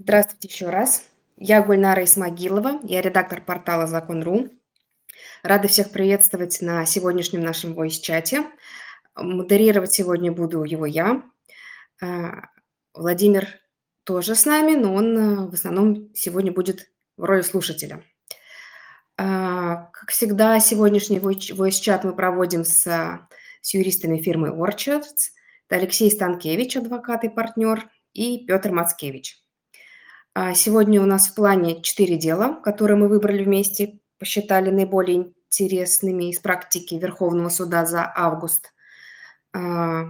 Здравствуйте еще раз. Я Гульнара Исмагилова, я редактор портала Закон.ру. Рада всех приветствовать на сегодняшнем нашем voice-чате. Модерировать сегодня буду его я. А, Владимир тоже с нами, но он э, в основном сегодня будет в роли слушателя. А, как всегда, сегодняшний voice-чат мы проводим с, с юристами фирмы Orchards. Это Алексей Станкевич, адвокат и партнер, и Петр Мацкевич – сегодня у нас в плане четыре дела, которые мы выбрали вместе, посчитали наиболее интересными из практики Верховного суда за август. А,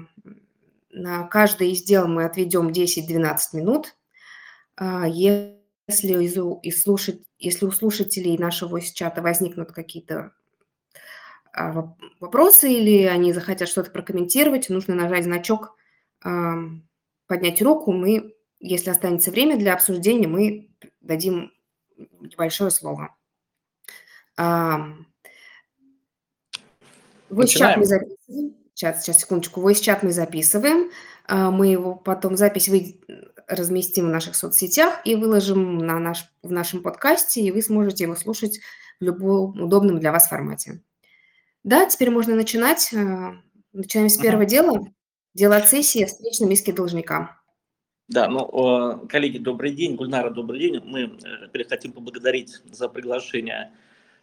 на каждое из дел мы отведем 10-12 минут. А, если, из слушать, если у слушателей нашего чата возникнут какие-то вопросы или они захотят что-то прокомментировать, нужно нажать значок, поднять руку, мы если останется время для обсуждения, мы дадим небольшое слово. Voice-чат мы записываем. Сейчас, сейчас, секундочку. Voice-чат мы записываем. А, мы его потом, запись вы разместим в наших соцсетях и выложим на наш, в нашем подкасте, и вы сможете его слушать в любом удобном для вас формате. Да, теперь можно начинать. А, начинаем с первого uh-huh. дела. Дело от сессии о встречном иске должника. Да, ну, коллеги, добрый день. Гульнара, добрый день. Мы э, хотим поблагодарить за приглашение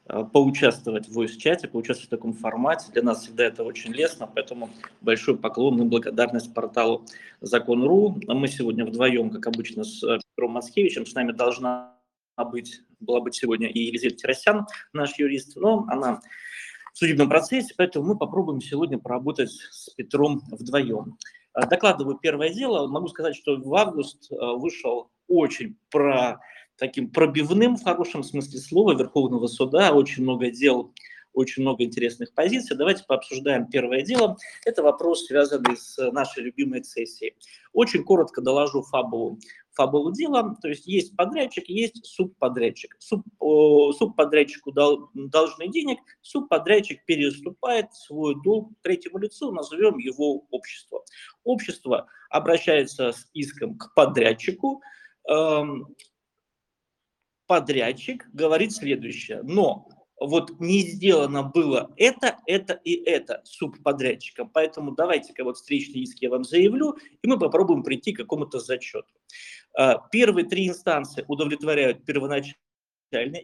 э, поучаствовать в voice-чате, поучаствовать в таком формате. Для нас всегда это очень лестно, поэтому большой поклон и благодарность порталу Закон.ру. Мы сегодня вдвоем, как обычно, с э, Петром Маскевичем. С нами должна быть, была быть сегодня и Елизавета Террасян, наш юрист, но она в судебном процессе, поэтому мы попробуем сегодня поработать с Петром вдвоем. Э, докладываю первое дело. Могу сказать, что в август э, вышел очень про таким пробивным, в хорошем смысле слова, Верховного суда. Очень много дел, очень много интересных позиций. Давайте пообсуждаем первое дело. Это вопрос, связанный с нашей любимой сессией. Очень коротко доложу фабулу фабулу дела, то есть есть подрядчик, есть субподрядчик. Суб, субподрядчику дал, должны денег, субподрядчик переступает свой долг третьему лицу, назовем его общество. Общество обращается с иском к подрядчику, эм, подрядчик говорит следующее, но вот не сделано было это, это и это субподрядчиком. Поэтому давайте-ка вот встречный иск я вам заявлю, и мы попробуем прийти к какому-то зачету. А, первые три инстанции удовлетворяют первоначальный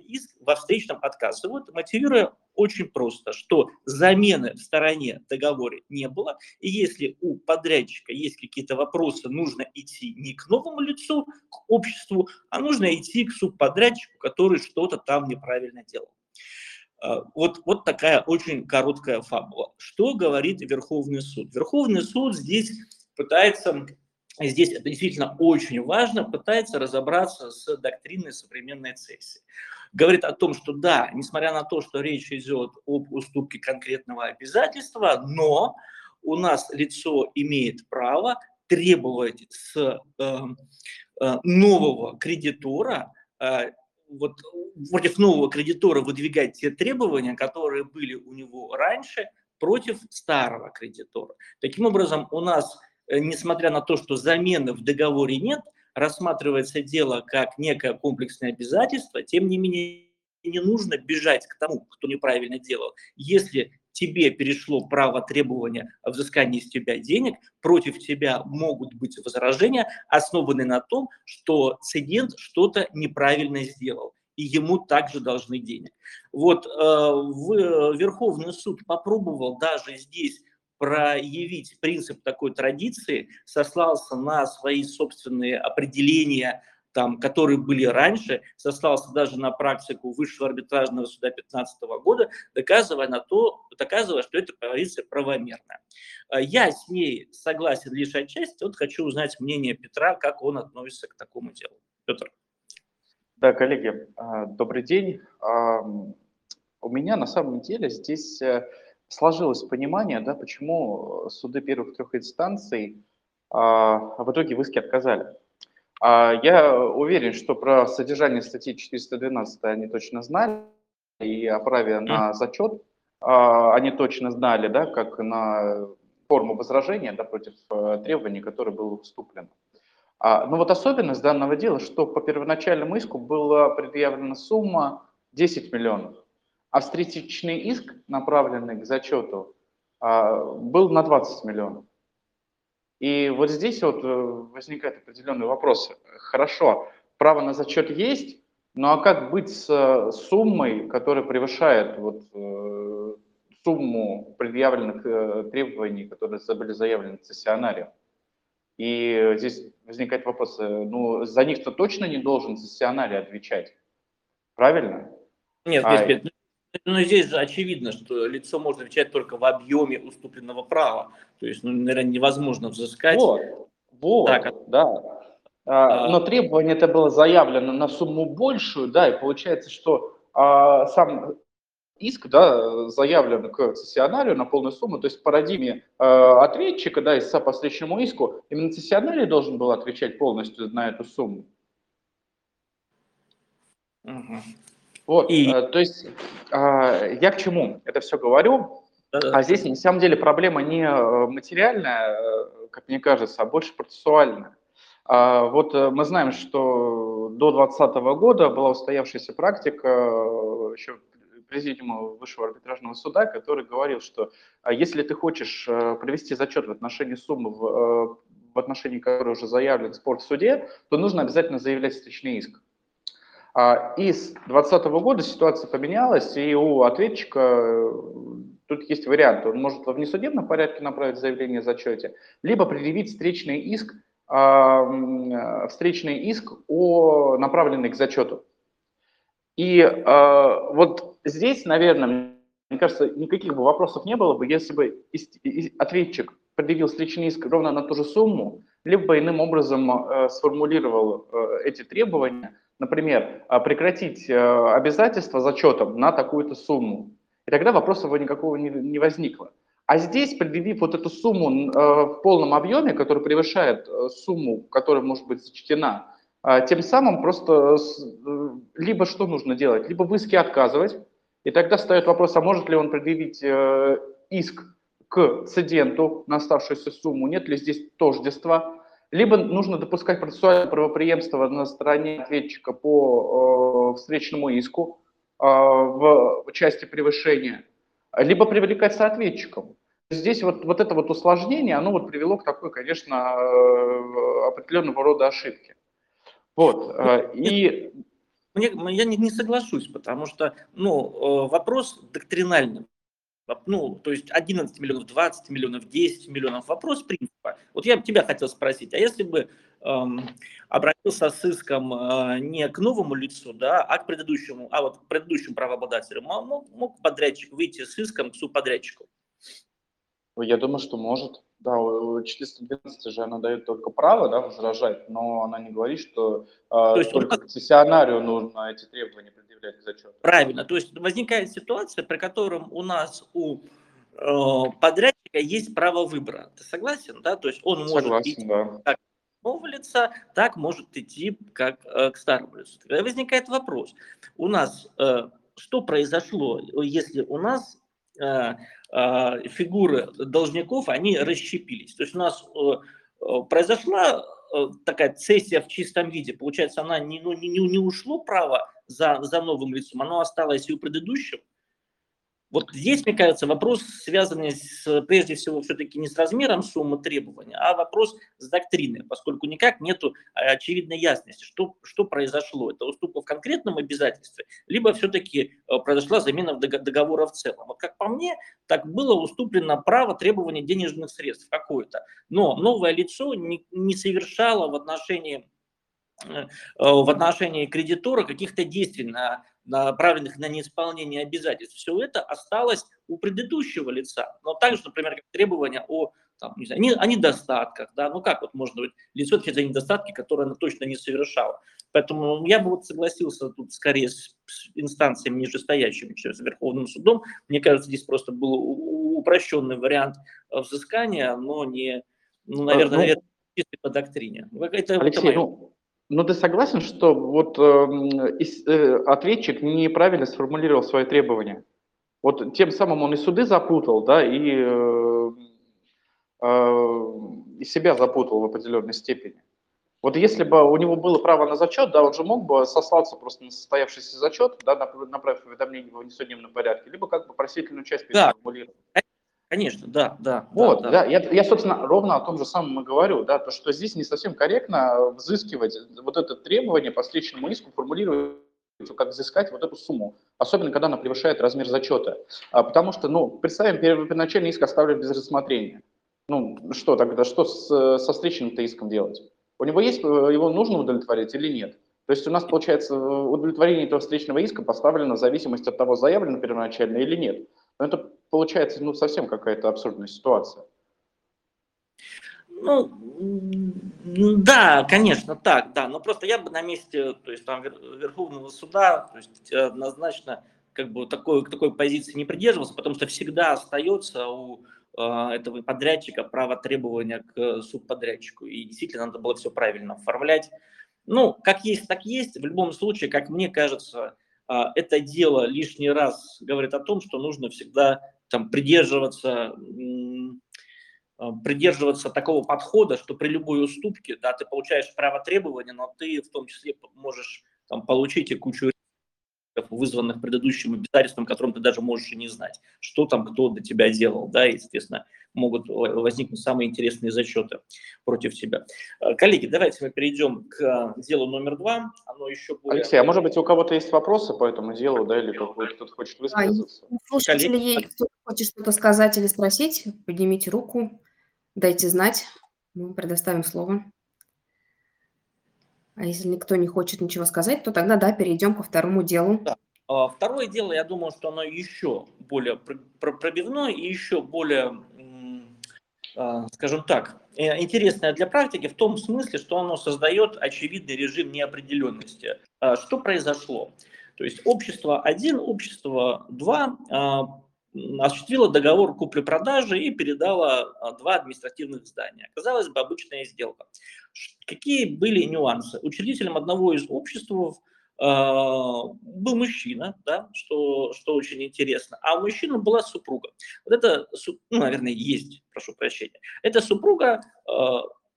иск, во встречном отказывают, мотивируя очень просто, что замены в стороне договоре не было, и если у подрядчика есть какие-то вопросы, нужно идти не к новому лицу, к обществу, а нужно идти к субподрядчику, который что-то там неправильно делал. А, вот, вот такая очень короткая фабула. Что говорит Верховный суд? Верховный суд здесь пытается, здесь это действительно очень важно, пытается разобраться с доктриной современной цессии. Говорит о том, что да, несмотря на то, что речь идет об уступке конкретного обязательства, но у нас лицо имеет право требовать с э, э, нового кредитора э, вот против нового кредитора выдвигать те требования, которые были у него раньше, против старого кредитора. Таким образом, у нас, несмотря на то, что замены в договоре нет, рассматривается дело как некое комплексное обязательство, тем не менее не нужно бежать к тому, кто неправильно делал. Если тебе перешло право требования о взыскании с тебя денег, против тебя могут быть возражения, основанные на том, что цедент что-то неправильно сделал и ему также должны денег. Вот э, в, э, Верховный суд попробовал даже здесь проявить принцип такой традиции, сослался на свои собственные определения там, которые были раньше, сослался даже на практику Высшего арбитражного суда 2015 года, доказывая, на то, доказывая, что эта позиция правомерная. А я с ней согласен лишь отчасти, вот хочу узнать мнение Петра, как он относится к такому делу. Петр. Да, коллеги, а, добрый день. У меня на самом деле здесь э, сложилось понимание, да, почему суды первых трех инстанций а, в итоге в иске отказали. А я уверен, что про содержание статьи 412 они точно знали, и о праве на зачет а, они точно знали, да, как на форму возражения да, против э, требований, которое было вступлено. А, ну вот особенность данного дела, что по первоначальному иску была предъявлена сумма 10 миллионов, а встречный иск, направленный к зачету, а, был на 20 миллионов. И вот здесь вот э, возникает определенный вопрос. Хорошо, право на зачет есть, ну а как быть с э, суммой, которая превышает вот, э, сумму предъявленных требований, которые были заявлены в цессионаре? И здесь возникает вопрос, ну за них-то точно не должен цессионарий отвечать, правильно? Нет, а, нет, нет. Ну, здесь же очевидно, что лицо может отвечать только в объеме уступленного права. То есть, ну, наверное, невозможно взыскать. Вот, вот, так, да. А, но требование это было заявлено на сумму большую, да, и получается, что а, сам иск, да, заявлен к цессионарию на полную сумму, то есть в парадигме э, ответчика, да, и по встречному иску, именно цессионарий должен был отвечать полностью на эту сумму. Угу. Вот, и... э, то есть э, я к чему это все говорю? Да-да. А здесь на самом деле проблема не материальная, как мне кажется, а больше процессуальная. А, вот э, мы знаем, что до 2020 года была устоявшаяся практика э, еще президиума Высшего арбитражного суда, который говорил, что а, если ты хочешь э, провести зачет в отношении суммы, в, в отношении которой уже заявлен спор в суде, то нужно обязательно заявлять встречный иск. А, и с 2020 года ситуация поменялась, и у ответчика тут есть вариант. Он может в несудебном порядке направить заявление о зачете, либо предъявить встречный иск Э, встречный иск, о, направленный к зачету. И э, вот здесь, наверное, мне кажется, никаких бы вопросов не было бы, если бы ответчик предъявил встречный иск ровно на ту же сумму, либо иным образом э, сформулировал э, эти требования, например, э, прекратить э, обязательства зачетом на такую-то сумму. И тогда вопросов никакого не, возникло. А здесь, предъявив вот эту сумму э, в полном объеме, которая превышает э, сумму, которая может быть зачтена, э, тем самым просто либо что нужно делать? Либо в иске отказывать, и тогда встает вопрос, а может ли он предъявить иск к цеденту на оставшуюся сумму, нет ли здесь тождества, либо нужно допускать процессуальное правоприемство на стороне ответчика по встречному иску в части превышения, либо привлекать соответчиком. Здесь вот, вот это вот усложнение, оно вот привело к такой, конечно, э, определенного рода ошибке. Вот. Э, и... Мне, я не, не соглашусь, потому что ну, э, вопрос доктринальный. Ну, то есть 11 миллионов, 20 миллионов, 10 миллионов. Вопрос принципа. Вот я тебя хотел спросить, а если бы эм, обратился с иском э, не к новому лицу, да, а к предыдущему, а вот к предыдущему правообладателю, мог, мог подрядчик выйти с иском к субподрядчику? Я думаю, что может. Да, 412 же она дает только право да, возражать, но она не говорит, что э, есть, только к цессионарию нужно эти требования предъявлять к зачету. Правильно. То есть возникает ситуация, при котором у нас у э, подрядчика есть право выбора. Ты согласен? Да? То есть он может согласен, идти да. как нового лица, так может идти как э, к старому лицу. Тогда возникает вопрос. У нас э, что произошло, если у нас фигуры должников, они расщепились. То есть у нас э, э, произошла э, такая цессия в чистом виде. Получается, она не, ну, не, не ушло право за, за новым лицом, оно осталось и у предыдущего. Вот здесь, мне кажется, вопрос связанный с, прежде всего все-таки не с размером суммы требования, а вопрос с доктриной, поскольку никак нет очевидной ясности, что, что произошло. Это уступка в конкретном обязательстве, либо все-таки э, произошла замена договора в целом. Вот как по мне, так было уступлено право требования денежных средств какое-то. Но новое лицо не, не совершало в отношении э, в отношении кредитора каких-то действий на направленных на неисполнение обязательств, все это осталось у предыдущего лица. Но также, например, как требования о, там, не знаю, о недостатках. Да? Ну как вот можно быть лицо отвечать за недостатки, которые она точно не совершала. Поэтому я бы вот согласился тут скорее с, с инстанциями нижестоящими, чем с Верховным судом. Мне кажется, здесь просто был упрощенный вариант взыскания, но не, ну, наверное, а, ну, чисто по доктрине. Это, Алексей, это ну, но ты согласен, что вот э, э, ответчик неправильно сформулировал свои требования? Вот тем самым он и суды запутал, да, и, э, э, и себя запутал в определенной степени. Вот если бы у него было право на зачет, да, он же мог бы сослаться просто на состоявшийся зачет, да, направив уведомление в несудебном порядке, либо как бы просительную часть Да. Конечно, да, да. Вот, да, да, Я, я, собственно, ровно о том же самом и говорю, да, то, что здесь не совсем корректно взыскивать вот это требование по встречному иску, формулировать как взыскать вот эту сумму, особенно когда она превышает размер зачета. А, потому что, ну, представим, первоначальный иск оставлен без рассмотрения. Ну, что тогда, что с, со встречным-то иском делать? У него есть, его нужно удовлетворить или нет? То есть у нас, получается, удовлетворение этого встречного иска поставлено в зависимости от того, заявлено первоначально или нет. Но это получается ну, совсем какая-то абсурдная ситуация. Ну, да, конечно, так, да. Но просто я бы на месте, то есть там Верховного суда, то есть однозначно как бы такой, такой позиции не придерживался, потому что всегда остается у э, этого подрядчика право требования к субподрядчику. И действительно надо было все правильно оформлять. Ну, как есть, так есть. В любом случае, как мне кажется, это дело лишний раз говорит о том, что нужно всегда там, придерживаться, а, придерживаться такого подхода, что при любой уступке да, ты получаешь право требования, но ты в том числе можешь там, получить и кучу вызванных предыдущим обязательством, которым ты даже можешь и не знать, что там кто до тебя делал, да, и, естественно, могут возникнуть самые интересные зачеты против тебя. Э, коллеги, давайте мы перейдем к делу номер два. Оно еще более... Алексей, а может быть у кого-то есть вопросы по этому делу, да, или кто-то хочет высказаться? А, слушатели, коллеги... кто хочет что-то сказать или спросить, поднимите руку, дайте знать, мы предоставим слово. А если никто не хочет ничего сказать, то тогда, да, перейдем ко второму делу. Да. А, второе дело, я думаю, что оно еще более пробивное и еще более, а, скажем так, э, интересное для практики в том смысле, что оно создает очевидный режим неопределенности. А, что произошло? То есть общество 1, общество 2 осуществила договор купли-продажи и передала два административных здания. Казалось бы, обычная сделка. Какие были нюансы? Учредителем одного из обществ э, был мужчина, да, что, что очень интересно, а у мужчины была супруга. Вот это, ну, наверное, есть, прошу прощения. Эта супруга, э,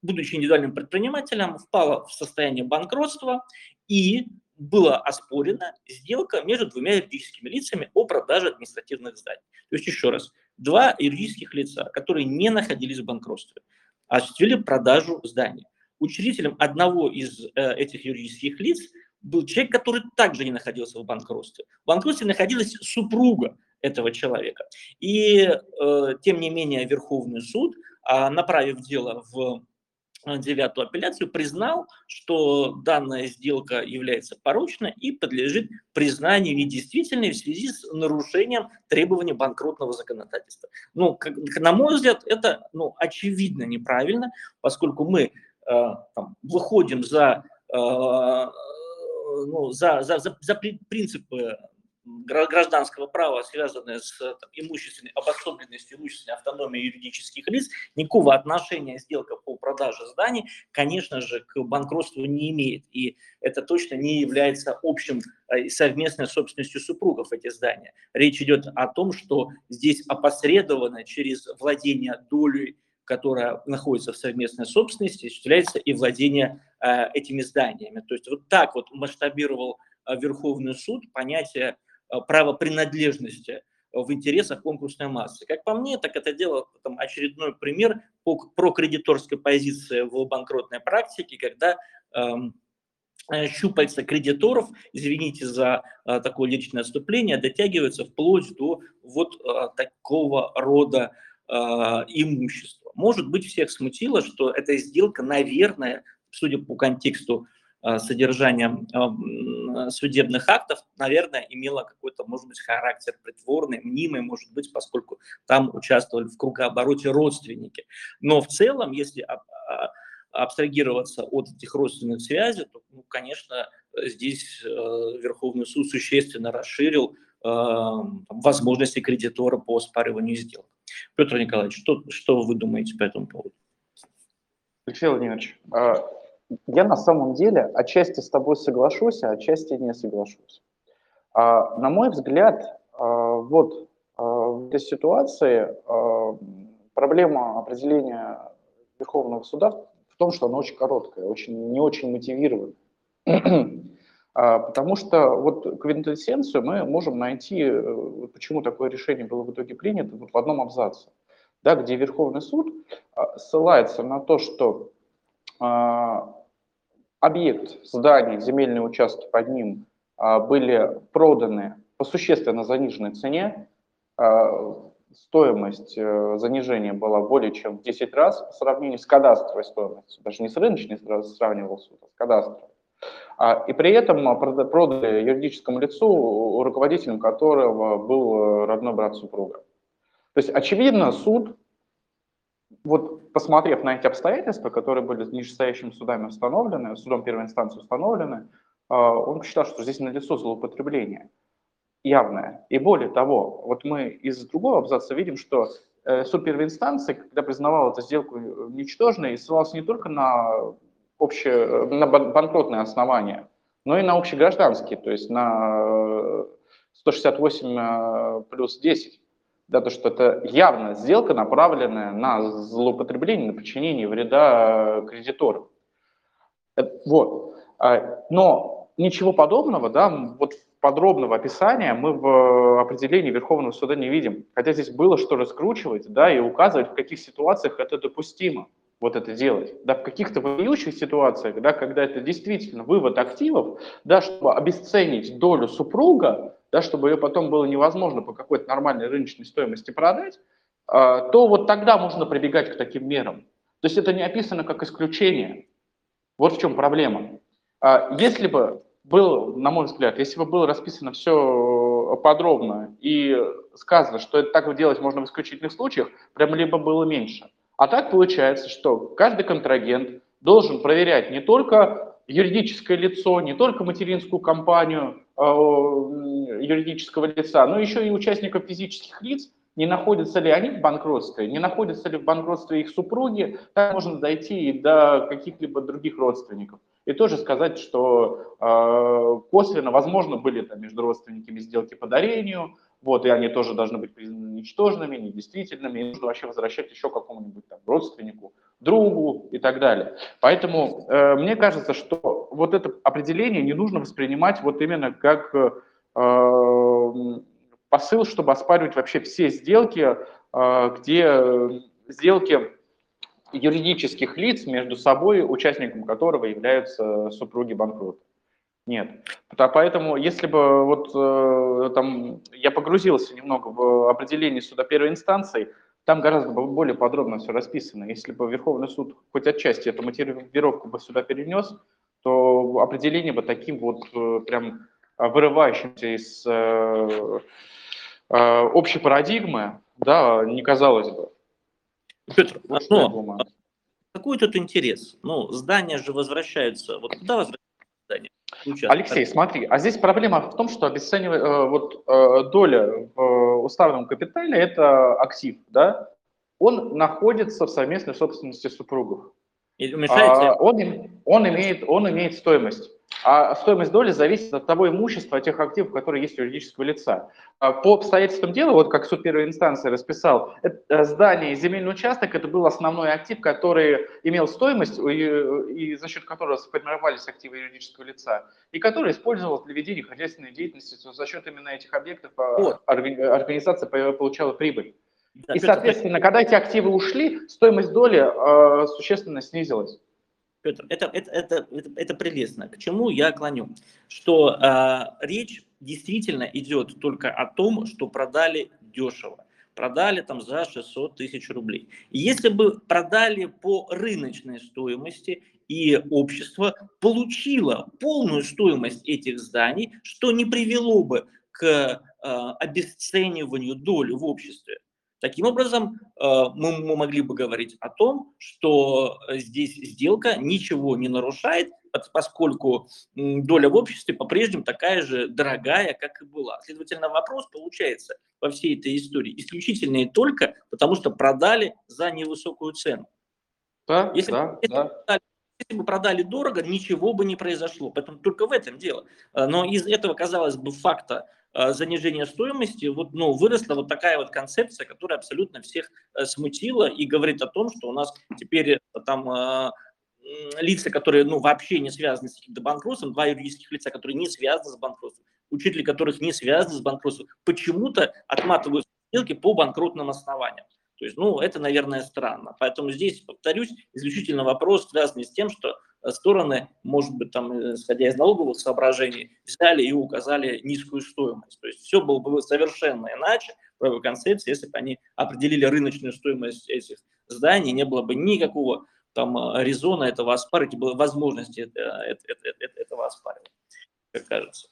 будучи индивидуальным предпринимателем, впала в состояние банкротства и была оспорена сделка между двумя юридическими лицами о продаже административных зданий. То есть, еще раз, два юридических лица, которые не находились в банкротстве, осуществили продажу зданий учредителем одного из э, этих юридических лиц был человек, который также не находился в банкротстве. В банкротстве находилась супруга этого человека. И, э, тем не менее, Верховный суд, э, направив дело в девятую апелляцию, признал, что данная сделка является порочной и подлежит признанию недействительной в связи с нарушением требований банкротного законодательства. Ну, как, на мой взгляд, это ну, очевидно неправильно, поскольку мы Э, там, выходим за, э, ну, за, за, за, за принципы гражданского права, связанные с там, имущественной обособленностью, имущественной автономией юридических лиц, никакого отношения сделка по продаже зданий, конечно же, к банкротству не имеет. И это точно не является общим э, совместной собственностью супругов эти здания. Речь идет о том, что здесь опосредованно через владение долей которая находится в совместной собственности, осуществляется и владение э, этими зданиями. То есть вот так вот масштабировал э, Верховный суд понятие э, права принадлежности в интересах конкурсной массы. Как по мне, так это дело там, очередной пример по прокредиторской позиции в банкротной практике, когда эм, э, щупальца кредиторов, извините за э, такое личное отступление, дотягиваются вплоть до вот э, такого рода э, имущества. Может быть, всех смутило, что эта сделка, наверное, судя по контексту а, содержания а, судебных актов, наверное, имела какой-то, может быть, характер притворный, мнимый, может быть, поскольку там участвовали в кругообороте родственники. Но в целом, если а, абстрагироваться от этих родственных связей, то, ну, конечно, здесь э, Верховный суд существенно расширил возможности кредитора по оспариванию сделок. Петр Николаевич, что, что вы думаете по этому поводу? Алексей Владимирович, а, я на самом деле отчасти с тобой соглашусь, а отчасти не соглашусь. А, на мой взгляд, а, вот в этой ситуации проблема определения Верховного суда в том, что она очень короткая, очень, не очень мотивированная. А, потому что вот квинтэссенцию мы можем найти, э, почему такое решение было в итоге принято, вот в одном абзаце, да, где Верховный суд а, ссылается на то, что а, объект, здание, земельные участки под ним были проданы по существенно заниженной цене, стоимость э, занижения была более чем в 10 раз по сравнению с кадастровой стоимостью, даже не с рыночной сравнивал суд, а с кадастровой. А, и при этом а, продали юридическому лицу, руководителем которого был э, родной брат супруга. То есть, очевидно, суд, вот посмотрев на эти обстоятельства, которые были нижестоящими судами установлены, судом первой инстанции установлены, а, он посчитал, что здесь налицо злоупотребление явное. И более того, вот мы из другого абзаца видим, что э, суд первой инстанции, когда признавал эту сделку ничтожной, ссылался не только на общее, э, на банкротные основания, но и на общегражданские, то есть на 168 э, плюс 10. Да, то, что это явно сделка, направленная на злоупотребление, на причинение вреда э, кредиторам. Вот. А, но ничего подобного, да, вот подробного описания мы в определении Верховного суда не видим. Хотя здесь было что раскручивать, да, и указывать, в каких ситуациях это допустимо вот это делать. Да, в каких-то выдающих ситуациях, да, когда это действительно вывод активов, да, чтобы обесценить долю супруга, да, чтобы ее потом было невозможно по какой-то нормальной рыночной стоимости продать, э, то вот тогда можно прибегать к таким мерам. То есть это не описано как исключение. Вот в чем проблема. Э, если бы был, на мой взгляд, если бы было расписано все подробно и сказано, что это так делать можно в исключительных случаях, прям либо было меньше. А так получается, что каждый контрагент должен проверять не только юридическое лицо, не только материнскую компанию э, юридического лица, но еще и участников физических лиц, не находятся ли они в банкротстве, не находятся ли в банкротстве их супруги, так можно дойти и до каких-либо других родственников. И тоже сказать, что э, косвенно, возможно, были там между родственниками сделки по дарению, вот, и они тоже должны быть признаны ничтожными, недействительными, и нужно вообще возвращать еще какому-нибудь там родственнику, другу и так далее. Поэтому э, мне кажется, что вот это определение не нужно воспринимать вот именно как э, посыл, чтобы оспаривать вообще все сделки, э, где сделки юридических лиц между собой, участником которого являются супруги банкрота. Нет. Поэтому, если бы вот э, там я погрузился немного в определение суда первой инстанции, там гораздо более подробно все расписано. Если бы Верховный суд хоть отчасти эту мотивировку бы сюда перенес, то определение бы таким вот э, прям вырывающимся из э, э, общей парадигмы, да, не казалось бы. Петр, вот но какой тут интерес? Ну, здания же возвращаются. Вот куда возвращаются Участок. Алексей, смотри, а здесь проблема в том, что обесценивает э, вот э, доля в уставном капитале это актив, да? Он находится в совместной собственности супругов. И. А, он, он, имеет, он имеет стоимость. А стоимость доли зависит от того имущества, от тех активов, которые есть у юридического лица. А по обстоятельствам дела, вот как суд первой инстанции расписал, это здание и земельный участок – это был основной актив, который имел стоимость и за счет которого сформировались активы юридического лица, и который использовался для ведения хозяйственной деятельности за счет именно этих объектов а вот. организация получала прибыль. Да, и, соответственно, когда эти активы ушли, стоимость доли э, существенно снизилась. Петр, это, это, это, это, это прелестно. К чему я клоню? Что э, речь действительно идет только о том, что продали дешево. Продали там за 600 тысяч рублей. И если бы продали по рыночной стоимости, и общество получило полную стоимость этих зданий, что не привело бы к э, обесцениванию доли в обществе. Таким образом, э, мы могли бы говорить о том, что э, здесь сделка ничего не нарушает, поскольку доля в обществе по-прежнему такая же дорогая, как и была. Следовательно, вопрос получается во всей этой истории исключительно и только потому, что продали за невысокую цену. Да, если, да, если, да. если бы продали дорого, ничего бы не произошло. Поэтому только в этом дело. Э, но из этого, казалось бы, факта занижения стоимости, вот, ну, выросла вот такая вот концепция, которая абсолютно всех э, смутила и говорит о том, что у нас теперь э, там лица, которые ну, вообще не связаны с каким-то банкротством, два юридических лица, которые не связаны с банкротством, учители которых не связаны с банкротством, почему-то отматывают сделки по банкротным основаниям. То есть, ну, это, наверное, странно. Поэтому здесь, повторюсь, исключительно вопрос, связанный с тем, что стороны, может быть, там, исходя из налоговых соображений, взяли и указали низкую стоимость. То есть все было бы совершенно иначе, правовой концепции, если бы они определили рыночную стоимость этих зданий, не было бы никакого там резона этого оспаривать, не было возможности это, это, этого оспаривать, как кажется.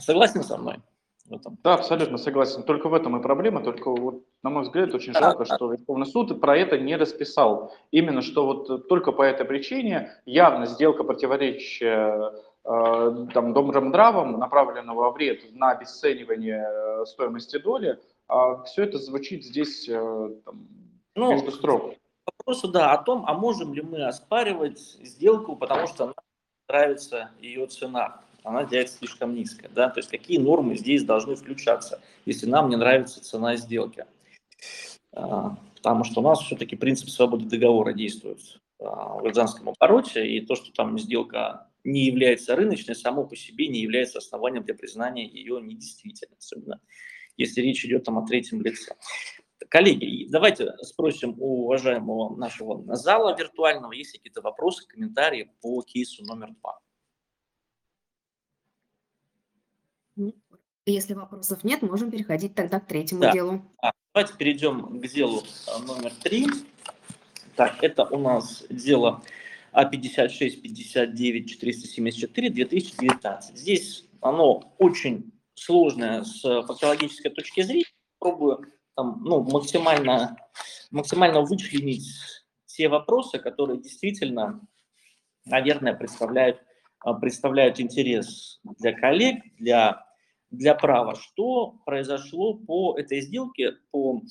Согласен со мной? Этом. Да, абсолютно согласен. Только в этом и проблема. Только, вот, на мой взгляд, очень жалко, что Верховный суд про это не расписал. Именно что вот только по этой причине явно сделка противоречия э, там, Домрамдравам, направленного во вред на обесценивание э, стоимости доли, а все это звучит здесь э, там, ну, между строк. Вопрос, да, о том, а можем ли мы оспаривать сделку, потому что нам нравится ее цена она делается слишком низкая. Да? То есть какие нормы здесь должны включаться, если нам не нравится цена сделки. А, потому что у нас все-таки принцип свободы договора действует а, в гражданском обороте, и то, что там сделка не является рыночной, само по себе не является основанием для признания ее недействительной, особенно если речь идет там о третьем лице. Коллеги, давайте спросим у уважаемого нашего зала виртуального, есть какие-то вопросы, комментарии по кейсу номер два. Если вопросов нет, можем переходить тогда к третьему да. делу. А, давайте перейдем к делу а, номер три. Так, это у нас дело А56 59 474 2019. Здесь оно очень сложное с фактологической точки зрения. Пробую там, ну, максимально, максимально вычленить те вопросы, которые действительно, наверное, представляют, а, представляют интерес для коллег, для для права. Что произошло по этой сделке, по,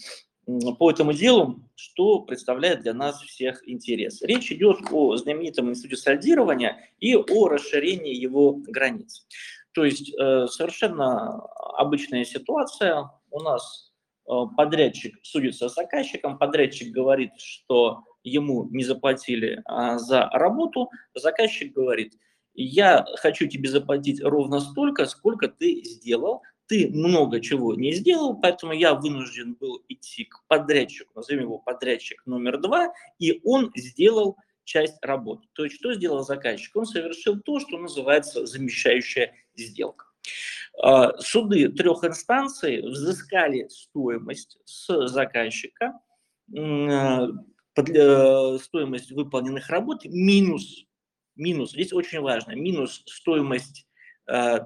по этому делу, что представляет для нас всех интерес? Речь идет о знаменитом институте сальдирования и о расширении его границ. То есть э, совершенно обычная ситуация. У нас э, подрядчик судится с заказчиком, подрядчик говорит, что ему не заплатили а, за работу, заказчик говорит – я хочу тебе заплатить ровно столько, сколько ты сделал. Ты много чего не сделал, поэтому я вынужден был идти к подрядчику, назовем его подрядчик номер два, и он сделал часть работы. То есть что сделал заказчик? Он совершил то, что называется замещающая сделка. А, суды трех инстанций взыскали стоимость с заказчика, э, стоимость выполненных работ минус минус, здесь очень важно, минус стоимость э,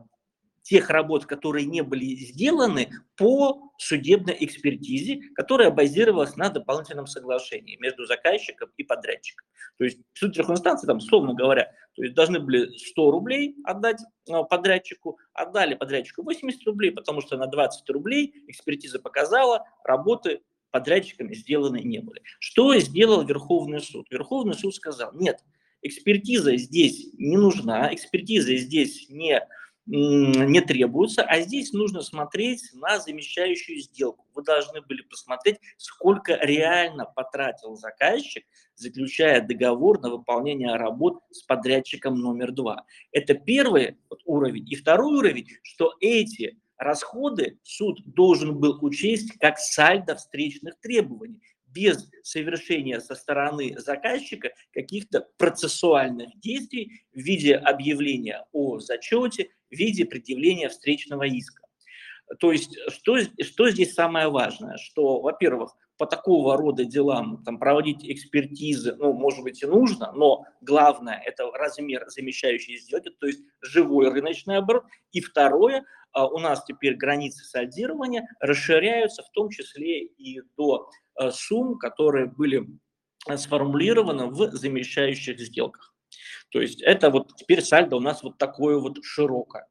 тех работ, которые не были сделаны по судебной экспертизе, которая базировалась на дополнительном соглашении между заказчиком и подрядчиком. То есть суд трех там, условно говоря, то есть должны были 100 рублей отдать э, подрядчику, отдали подрядчику 80 рублей, потому что на 20 рублей экспертиза показала, работы подрядчиками сделаны не были. Что сделал Верховный суд? Верховный суд сказал, нет, экспертиза здесь не нужна, экспертиза здесь не, не требуется, а здесь нужно смотреть на замещающую сделку. Вы должны были посмотреть, сколько реально потратил заказчик, заключая договор на выполнение работ с подрядчиком номер два. Это первый уровень. И второй уровень, что эти расходы суд должен был учесть как сальдо встречных требований без совершения со стороны заказчика каких-то процессуальных действий в виде объявления о зачете, в виде предъявления встречного иска. То есть что, что здесь самое важное? Что, во-первых, по такого рода делам там, проводить экспертизы, ну, может быть, и нужно, но главное – это размер замещающей сделки, то есть живой рыночный оборот. И второе, а, у нас теперь границы сальдирования расширяются, в том числе и до Э, сумм, которые были э, сформулированы в замещающих сделках. То есть это вот теперь сальдо у нас вот такое вот широкое.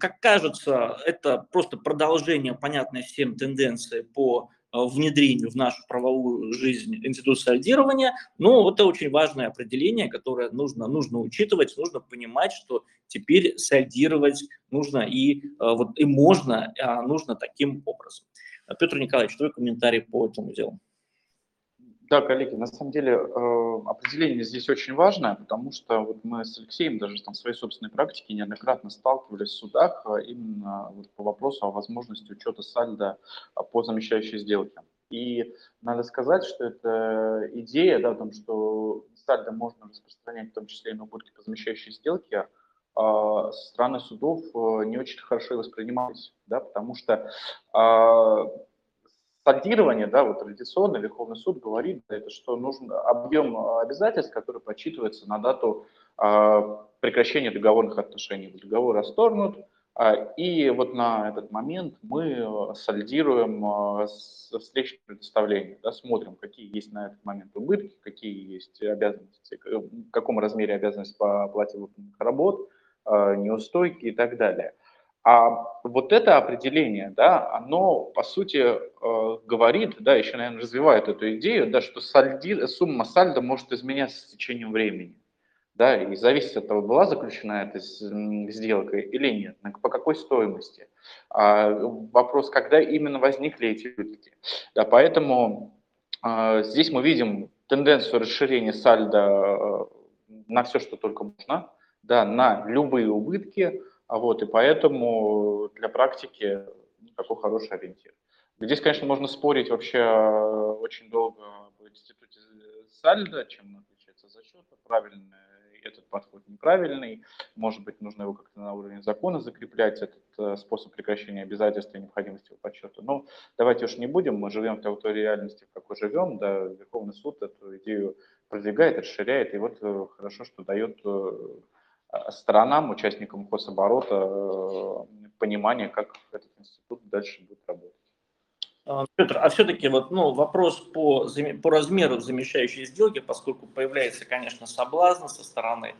Как кажется, это просто продолжение понятной всем тенденции по внедрению в нашу правовую жизнь института сальдирования, но это очень важное определение, которое нужно, нужно учитывать, нужно понимать, что теперь сальдировать нужно и, вот, и можно, а нужно таким образом. Петр Николаевич, твой комментарий по этому делу. Да, коллеги, на самом деле э, определение здесь очень важное, потому что вот мы с Алексеем даже там в своей собственной практике неоднократно сталкивались в судах э, именно вот по вопросу о возможности учета сальда э, по замещающей сделке. И надо сказать, что это идея да, о том, что сальдо можно распространять в том числе и на убытки по замещающей сделке, со стороны судов не очень хорошо воспринимались, да, потому что Сальдирование, да, вот традиционно Верховный суд говорит, да, это что нужен объем обязательств, который подсчитывается на дату э, прекращения договорных отношений. Договор расторгнут, э, и вот на этот момент мы сальдируем э, встречное предоставление, да, смотрим, какие есть на этот момент убытки, какие есть обязанности, в каком размере обязанность по оплате выполненных работ, неустойки и так далее. А вот это определение, да, оно, по сути, э, говорит, да, еще, наверное, развивает эту идею, да, что сальди, сумма сальда может изменяться с течением времени. Да, и зависит от того, была заключена эта сделка или нет, по какой стоимости. А вопрос, когда именно возникли эти убытки. Да, поэтому а, здесь мы видим тенденцию расширения сальда э, на все, что только можно, да, на любые убытки, а вот, и поэтому для практики такой хороший ориентир. Здесь, конечно, можно спорить вообще э, очень долго об институте сальдо, чем отличается зачет, правильный этот подход неправильный, может быть, нужно его как-то на уровне закона закреплять, этот э, способ прекращения обязательств и необходимости его подсчета. Но давайте уж не будем, мы живем в той реальности, в какой живем, да, Верховный суд эту идею продвигает, расширяет, и вот э, хорошо, что дает Э, сторонам, участникам хозоборота э, понимание, как этот институт дальше будет работать. А, Петр, а все-таки вот, ну, вопрос по, по размеру замещающей сделки, поскольку появляется, конечно, соблазн со стороны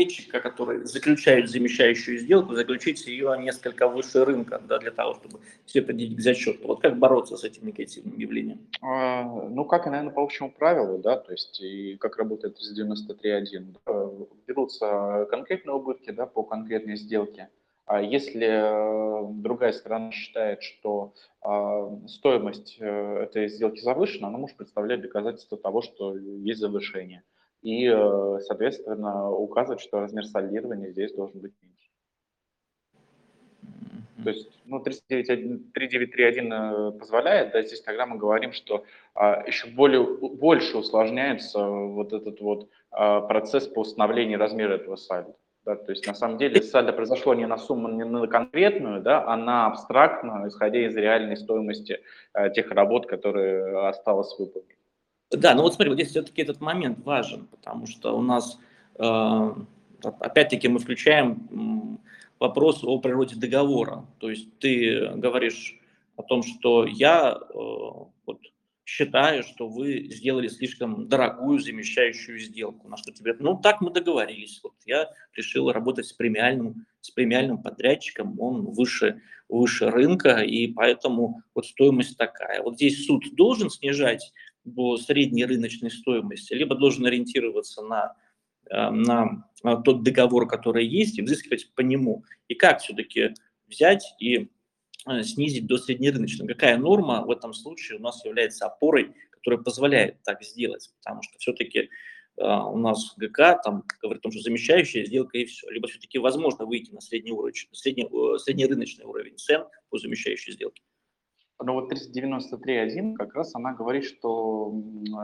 а, ответчика, который заключает замещающую сделку, заключить ее несколько выше рынка, да, для того, чтобы все подойти к зачету. Вот как бороться с этим негативным явлением? А, ну, как и, наверное, по общему правилу, да, то есть и как работает 393.1. Да, берутся конкретные убытки, да, по конкретной сделке. А если э, другая сторона считает, что э, стоимость э, этой сделки завышена, она может представлять доказательство того, что есть завышение и, э, соответственно, указывать, что размер солидирования здесь должен быть меньше. То есть, ну, 3931 э, позволяет, да, здесь тогда мы говорим, что а, еще более, больше усложняется вот этот вот а, процесс по установлению размера этого сальда. Да, то есть, на самом деле, сальдо произошло не на сумму, не на конкретную, да, а на абстрактную, исходя из реальной стоимости а, тех работ, которые осталось выполнить. Да, ну вот смотри, вот здесь все-таки этот момент важен, потому что у нас, э, опять-таки, мы включаем вопрос о природе договора. То есть ты говоришь о том, что я э, вот, считаю, что вы сделали слишком дорогую замещающую сделку. На что тебе, ну так мы договорились. Вот я решил работать с премиальным, с премиальным подрядчиком, он выше, выше рынка, и поэтому вот стоимость такая. Вот здесь суд должен снижать по средней рыночной стоимости, либо должен ориентироваться на, э, на тот договор, который есть, и взыскивать по нему. И как все-таки взять и э, снизить до среднерыночного? Какая норма в этом случае у нас является опорой, которая позволяет так сделать? Потому что все-таки э, у нас ГК там говорит о том, что замещающая сделка и все. Либо все-таки возможно выйти на средний уровень, средний, среднерыночный уровень цен по замещающей сделке. Но вот 393.1 как раз она говорит, что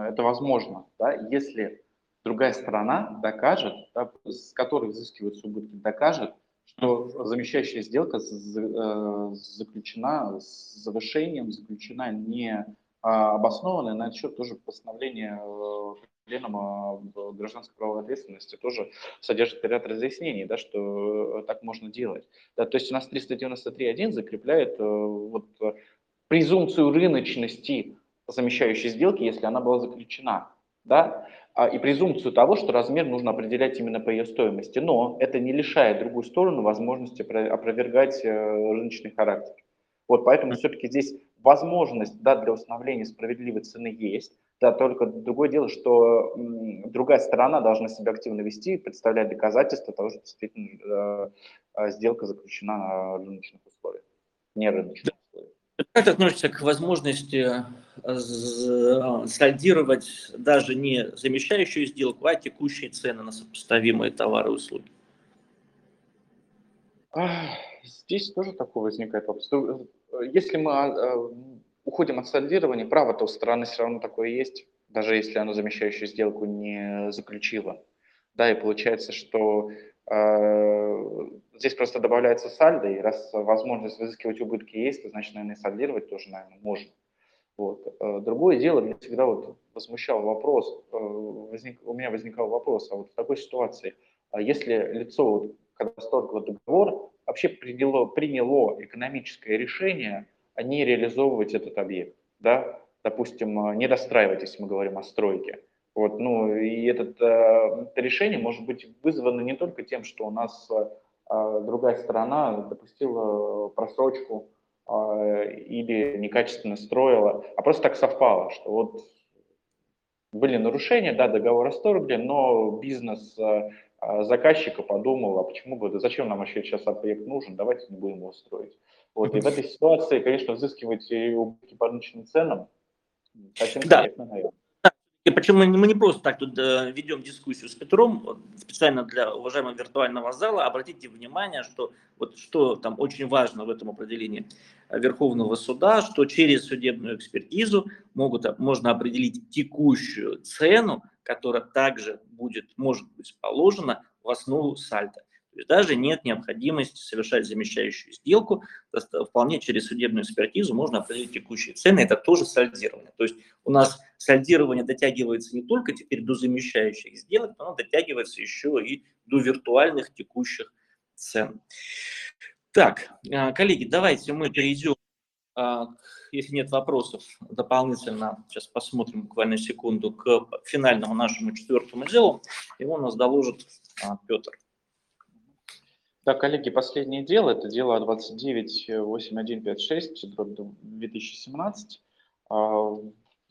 это возможно, да, если другая сторона докажет, да, с которой взыскиваются убытки, докажет, что замещающая сделка э, заключена с завышением, заключена не а, обоснованная, на этот счет тоже постановление э, пленума гражданской правовой ответственности тоже содержит ряд разъяснений, да, что так можно делать. Да, то есть у нас 393.1 закрепляет э, вот презумпцию рыночности замещающей сделки, если она была заключена, да, а, и презумпцию того, что размер нужно определять именно по ее стоимости. Но это не лишает другую сторону возможности опровергать э, рыночный характер. Вот поэтому все-таки здесь возможность да, для установления справедливой цены есть. Да, только другое дело, что другая сторона должна себя активно вести, представлять доказательства того, что действительно э, э сделка заключена на рыночных условиях, не рыночных. Как ты относишься к возможности сальдировать даже не замещающую сделку, а текущие цены на сопоставимые товары и услуги? Здесь тоже такой возникает вопрос. Ну, если мы а, а, уходим от сальдирования, право-то у стороны все равно такое есть, даже если оно замещающую сделку не заключило. Да, и получается, что э, здесь просто добавляется сальдо, и раз возможность взыскивать убытки есть, то значит, наверное, сальдировать тоже, наверное, можно. Вот. Э, другое дело, мне всегда вот возмущал вопрос, э, возник, у меня возникал вопрос, а вот в такой ситуации, а если лицо, вот, когда расторгло договор, вообще приняло, приняло экономическое решение не реализовывать этот объект, да, допустим, э, не достраивать, если мы говорим о стройке. Вот, ну, и этот, это решение может быть вызвано не только тем, что у нас другая сторона допустила просрочку а, или некачественно строила, а просто так совпало, что вот были нарушения, да, договор расторгли, но бизнес а, а, заказчика подумал, а почему бы, да зачем нам вообще сейчас объект нужен, давайте не будем его строить. Вот, и в этой ситуации, конечно, взыскивать убытки по рыночным ценам совсем да. наверное. И почему мы не просто так тут э, ведем дискуссию с Петром, специально для уважаемого виртуального зала, обратите внимание, что вот что там очень важно в этом определении Верховного суда, что через судебную экспертизу могут, можно определить текущую цену, которая также будет, может быть положена в основу сальта. То есть даже нет необходимости совершать замещающую сделку, вполне через судебную экспертизу можно определить текущие цены, это тоже сальдирование. То есть у нас сальдирование дотягивается не только теперь до замещающих сделок, но оно дотягивается еще и до виртуальных текущих цен. Так, а, коллеги, давайте мы перейдем, а, если нет вопросов, дополнительно, сейчас посмотрим буквально секунду, к финальному нашему четвертому делу. Его у нас доложит а, Петр. Да, коллеги, последнее дело, это дело 298156 2017.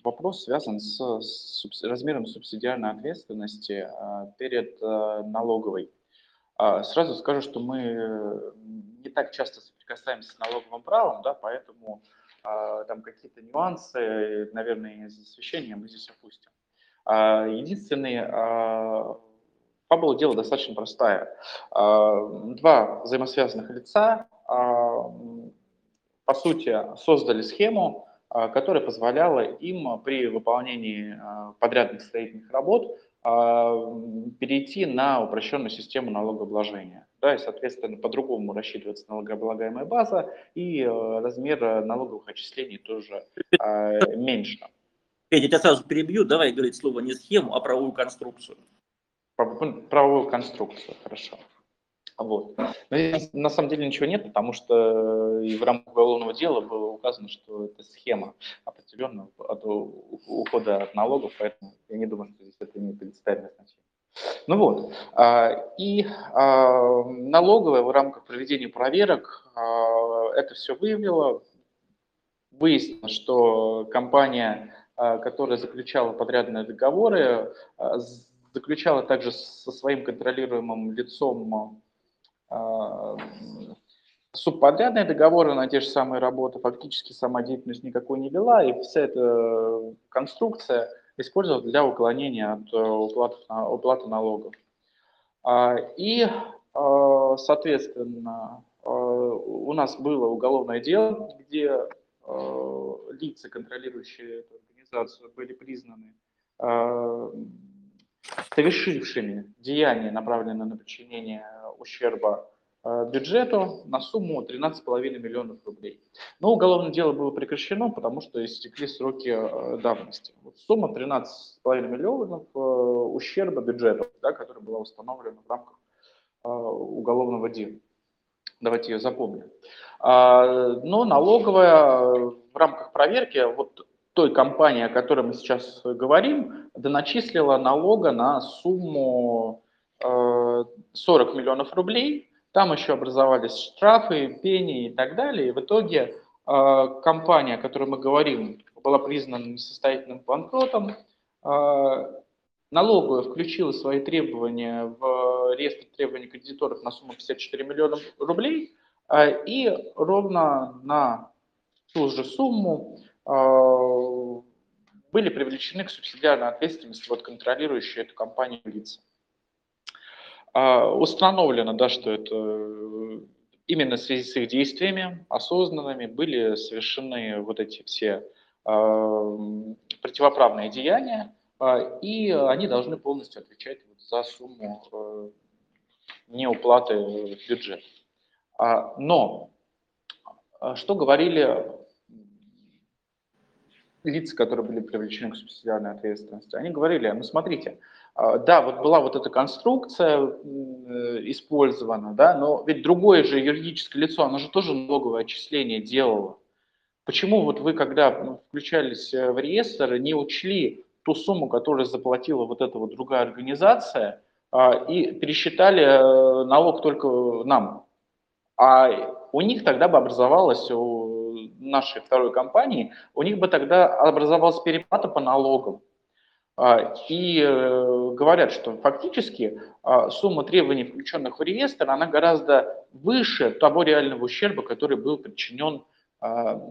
А, вопрос связан с, с размером субсидиарной ответственности а, перед а, налоговой. Сразу скажу, что мы не так часто соприкасаемся с налоговым правом, да, поэтому там какие-то нюансы, наверное, из освещения мы здесь опустим. Единственный Фабула дела достаточно простая. А, два взаимосвязанных лица, а, по сути, создали схему, а, которая позволяла им при выполнении подрядных строительных работ перейти на упрощенную систему налогообложения. Да, и, соответственно, по-другому рассчитывается налогооблагаемая база, и размер налоговых отчислений тоже меньше. Петя, я тебя сразу перебью, давай говорить слово не схему, а правовую конструкцию. Правовую конструкцию, хорошо. Вот. Но здесь на самом деле ничего нет, потому что и в рамках уголовного дела было указано, что это схема определенного от ухода от налогов, поэтому я не думаю, что здесь это имеет принципиальное значение. Ну вот, а, и а, налоговая в рамках проведения проверок а, это все выявила. Выяснилось, что компания, которая заключала подрядные договоры, заключала также со своим контролируемым лицом э, субподрядные договоры на те же самые работы, фактически сама деятельность никакой не вела, и вся эта конструкция использовалась для уклонения от э, уплаты, уплаты налогов. А, и, э, соответственно, у нас было уголовное дело, где лица, контролирующие эту организацию, были признаны совершившими деяния, направленные на причинение ущерба э, бюджету на сумму 13,5 миллионов рублей. Но уголовное дело было прекращено, потому что истекли сроки э, давности. Вот сумма 13,5 миллионов э, ущерба бюджету, да, которая была установлена в рамках уголовного дела. Давайте ее запомним. А, но налоговая в рамках проверки, вот той компании, о которой мы сейчас говорим, доначислила налога на сумму 40 э, миллионов рублей. Там еще образовались штрафы, пени и так далее. И в итоге э, компания, о которой мы говорим, была признана несостоятельным банкротом. Э, налоговая включила свои требования в реестр требований кредиторов на сумму 54 миллиона рублей. И ровно на ту же сумму были привлечены к субсидиарной ответственности вот контролирующие эту компанию лица. А, установлено, да, что это э, именно в связи с их действиями осознанными были совершены вот эти все а, противоправные деяния, а, и они должны полностью отвечать за сумму э, неуплаты в бюджет. Но что говорили лица, которые были привлечены к субсидиарной ответственности? Они говорили, ну смотрите, да, вот была вот эта конструкция э, использована, да, но ведь другое же юридическое лицо, оно же тоже налоговое отчисление делало. Почему вот вы, когда ну, включались э, в реестр, не учли ту сумму, которую заплатила вот эта вот другая организация, а, и пересчитали э, налог только нам? А у них тогда бы образовалась, у нашей второй компании, у них бы тогда образовалась переплата по налогам. А, и говорят, что фактически а, сумма требований, включенных в реестр, она гораздо выше того реального ущерба, который был причинен, а,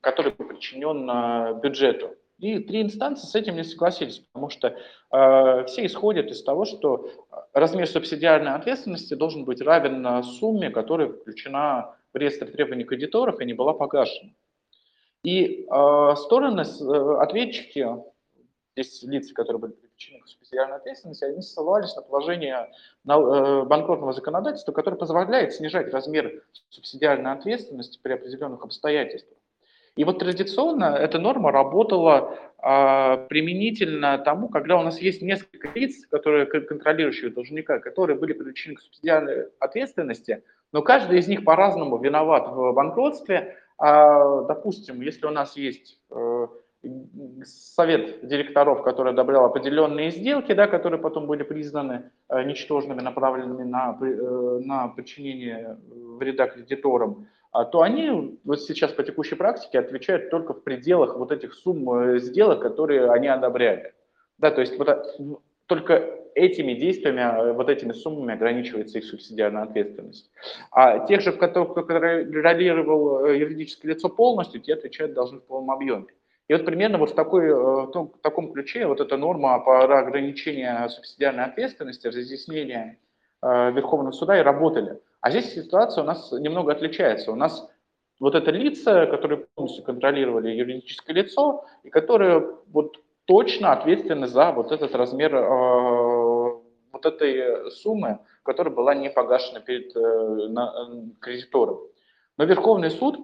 который был причинен бюджету. И три инстанции с этим не согласились, потому что все исходят из того, что размер субсидиарной ответственности должен быть равен сумме, которая включена в реестр требований кредиторов и не была погашена. И стороны, э, ответчики, здесь лица, которые были к субсидиарной ответственности, они ссылались на положение э, банкротного законодательства, которое позволяет снижать размер субсидиарной ответственности при определенных обстоятельствах. И вот традиционно эта норма работала а, применительно тому, когда у нас есть несколько лиц, которые контролирующие должника, которые были привлечены к субсидиарной ответственности, но каждый из них по-разному виноват в банкротстве. А, допустим, если у нас есть э, совет директоров, который одобрял определенные сделки, да, которые потом были признаны э, ничтожными, направленными на, э, на подчинение вреда кредиторам, а, то они вот сейчас по текущей практике отвечают только в пределах вот этих сумм э, сделок, которые они одобряли. Да, то есть вот, только этими действиями, вот этими суммами ограничивается их субсидиарная ответственность. А тех же, в которых контролировал юридическое лицо полностью, те отвечают должны в полном объеме. И вот примерно вот в, такой, э, в таком ключе вот эта норма по ограничению субсидиарной ответственности, разъяснения э, Верховного суда и работали. А здесь ситуация у нас немного отличается. У нас вот это лица, которые полностью контролировали юридическое лицо, и которые вот точно ответственны за вот этот размер э, вот этой суммы, которая была не погашена перед э, на, э, кредитором. Но Верховный суд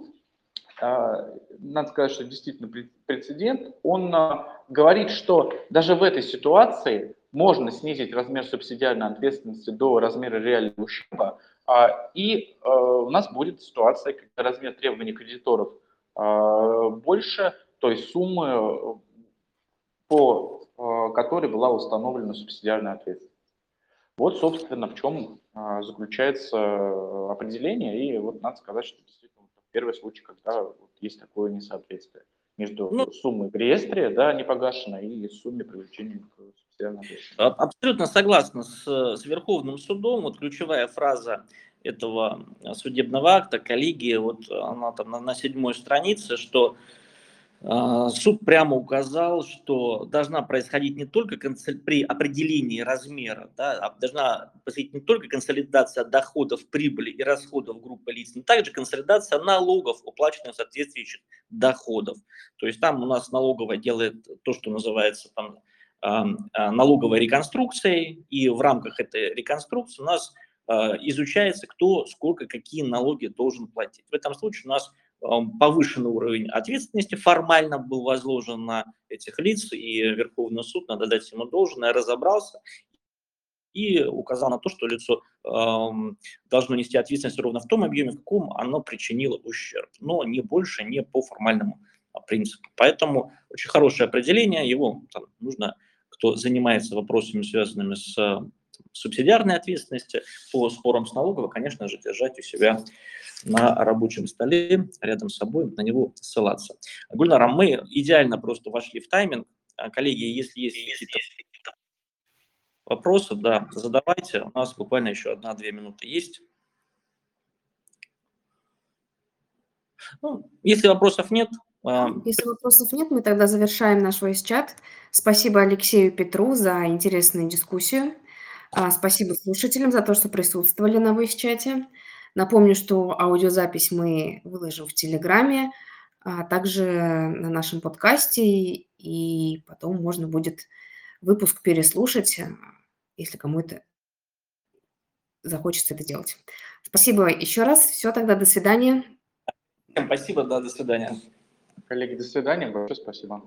надо сказать, что действительно прецедент, он а, говорит, что даже в этой ситуации можно снизить размер субсидиарной ответственности до размера реального ущерба, а, и у нас будет ситуация, когда размер требований кредиторов больше той суммы, по которой была установлена субсидиарная ответственность. Вот, собственно, в чем заключается определение, и вот надо сказать, что первый случай, когда вот есть такое несоответствие между ну, суммой в реестре, да, не погашенной, и суммой привлечения к субсидиарной Абсолютно согласна с, с Верховным судом. Вот ключевая фраза этого судебного акта, коллегии, вот она там на, на седьмой странице, что а, суд прямо указал, что должна происходить не только при определении размера, да, а должна происходить не только консолидация доходов, прибыли и расходов группы лиц, но также консолидация налогов, уплаченных соответствующих доходов. То есть там у нас налоговая делает то, что называется там, а, налоговой реконструкцией, и в рамках этой реконструкции у нас а, изучается, кто сколько, какие налоги должен платить. В этом случае у нас повышенный уровень ответственности формально был возложен на этих лиц, и Верховный суд, надо дать ему должное, разобрался и указал на то, что лицо э, должно нести ответственность ровно в том объеме, в каком оно причинило ущерб, но не больше, не по формальному а, принципу. Поэтому очень хорошее определение, его там, нужно, кто занимается вопросами, связанными с субсидиарной ответственности по спорам с налоговой, конечно же, держать у себя на рабочем столе рядом с собой, на него ссылаться. Гульнара, мы идеально просто вошли в тайминг. А, коллеги, если есть какие-то вопросы, да, задавайте. У нас буквально еще одна-две минуты есть. Ну, если вопросов нет, А, Если вопросов нет, мы тогда завершаем наш voice-чат. Спасибо Алексею Петру за интересную дискуссию. А, Спасибо слушателям за то, что присутствовали на voice-чате. Напомню, что аудиозапись мы выложим в Телеграме, а также на нашем подкасте, и потом можно будет выпуск переслушать, а, если кому это захочется это делать. Спасибо еще раз. Все, тогда до свидания. Всем спасибо, да, до свидания. Коллеги, до свидания. Большое спасибо.